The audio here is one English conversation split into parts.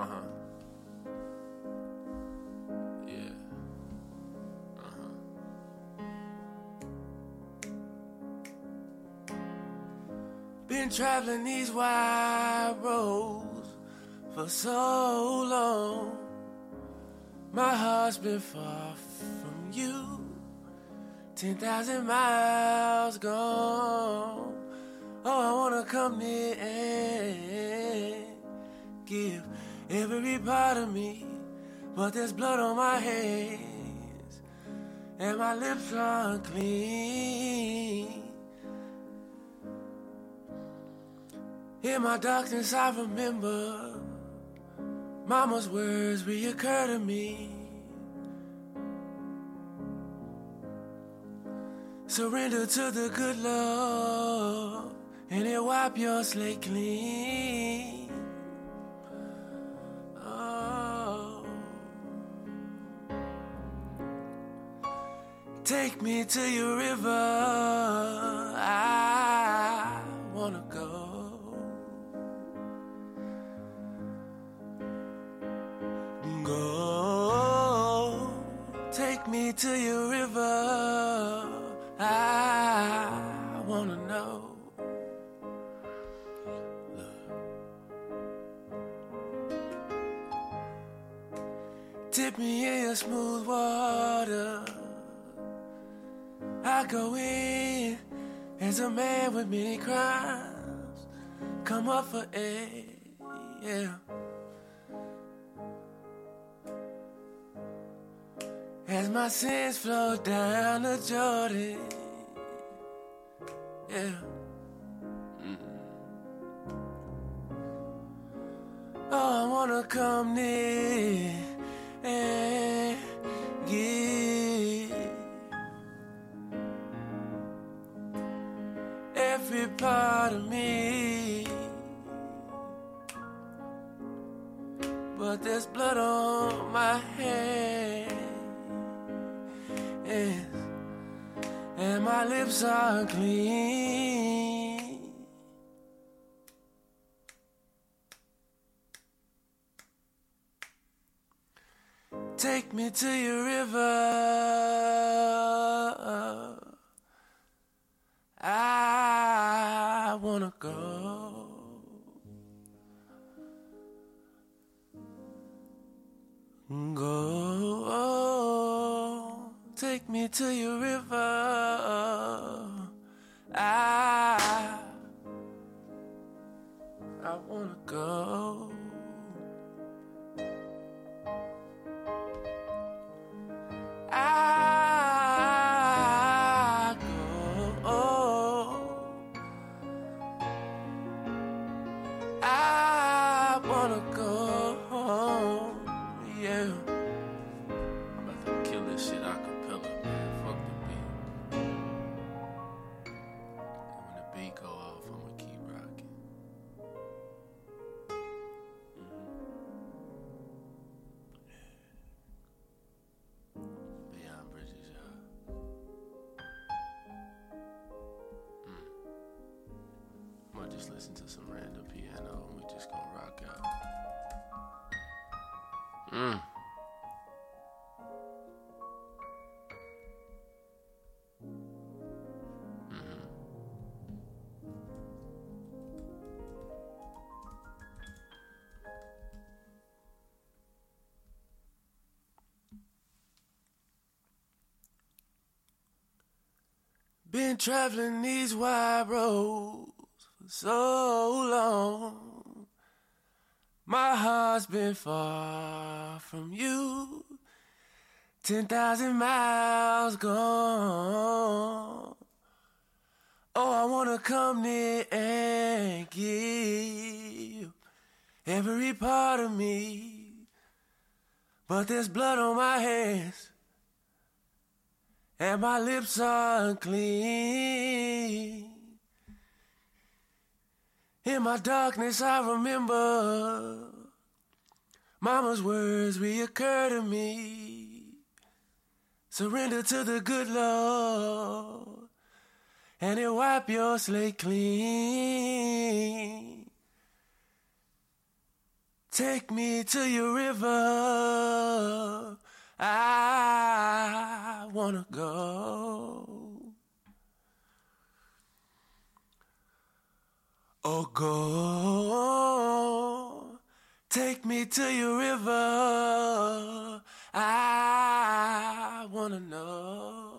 Uh huh. Yeah. Uh huh. Been traveling these wide roads for so long. My heart's been far from you. 10,000 miles gone. Oh, I wanna come near and give every part of me. But there's blood on my hands, and my lips are unclean. In my darkness, I remember Mama's words reoccur to me. Surrender to the good Lord, and He'll wipe your slate clean. Take me to your river. I wanna go. Go. Take me to your river. I wanna know. Dip me in your smooth water. I go in as a man with many crimes. Come up for air, yeah. As my sins flow down the Jordan, yeah. Mm-hmm. Oh, I wanna come near every part of me. But there's blood on my hands, and my lips are clean. Take me to your river. I wanna go. Go. Take me to your river. I I wanna go. Beat go off, I'ma keep rocking. Leon Bridges, y'all. Mm. I might just listen to some random piano and we just gonna rock out. Mm. Been traveling these wide roads for so long. My heart's been far from you. 10,000 miles gone. Oh, I wanna come near and give every part of me. But there's blood on my hands and my lips are unclean. In my darkness, I remember Mama's words reoccur to me. Surrender to the good Lord, and He'll wipe your slate clean. Take me to your river. I wanna go. Oh, go. Take me to your river. I wanna know.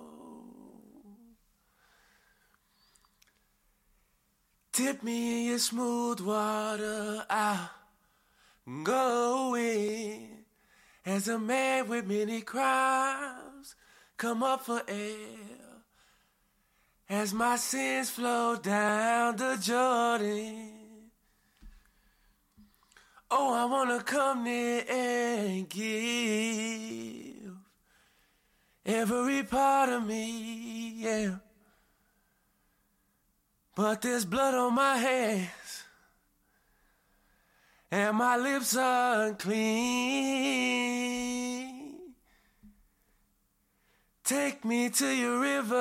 Tip me in your smooth water. I'm going as a man with many crimes come up for air as my sins flow down the Jordan. Oh, I wanna come near and give every part of me, yeah. But there's blood on my hands and my lips are unclean. Take me to your river.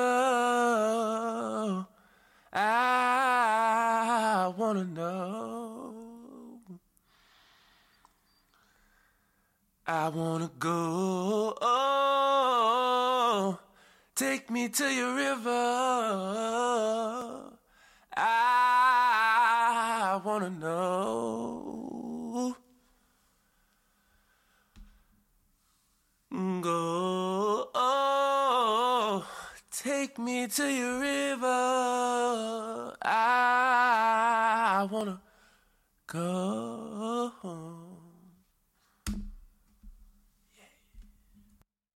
I wanna know. I wanna go. take me to your river. Take me to your river. I wanna go home.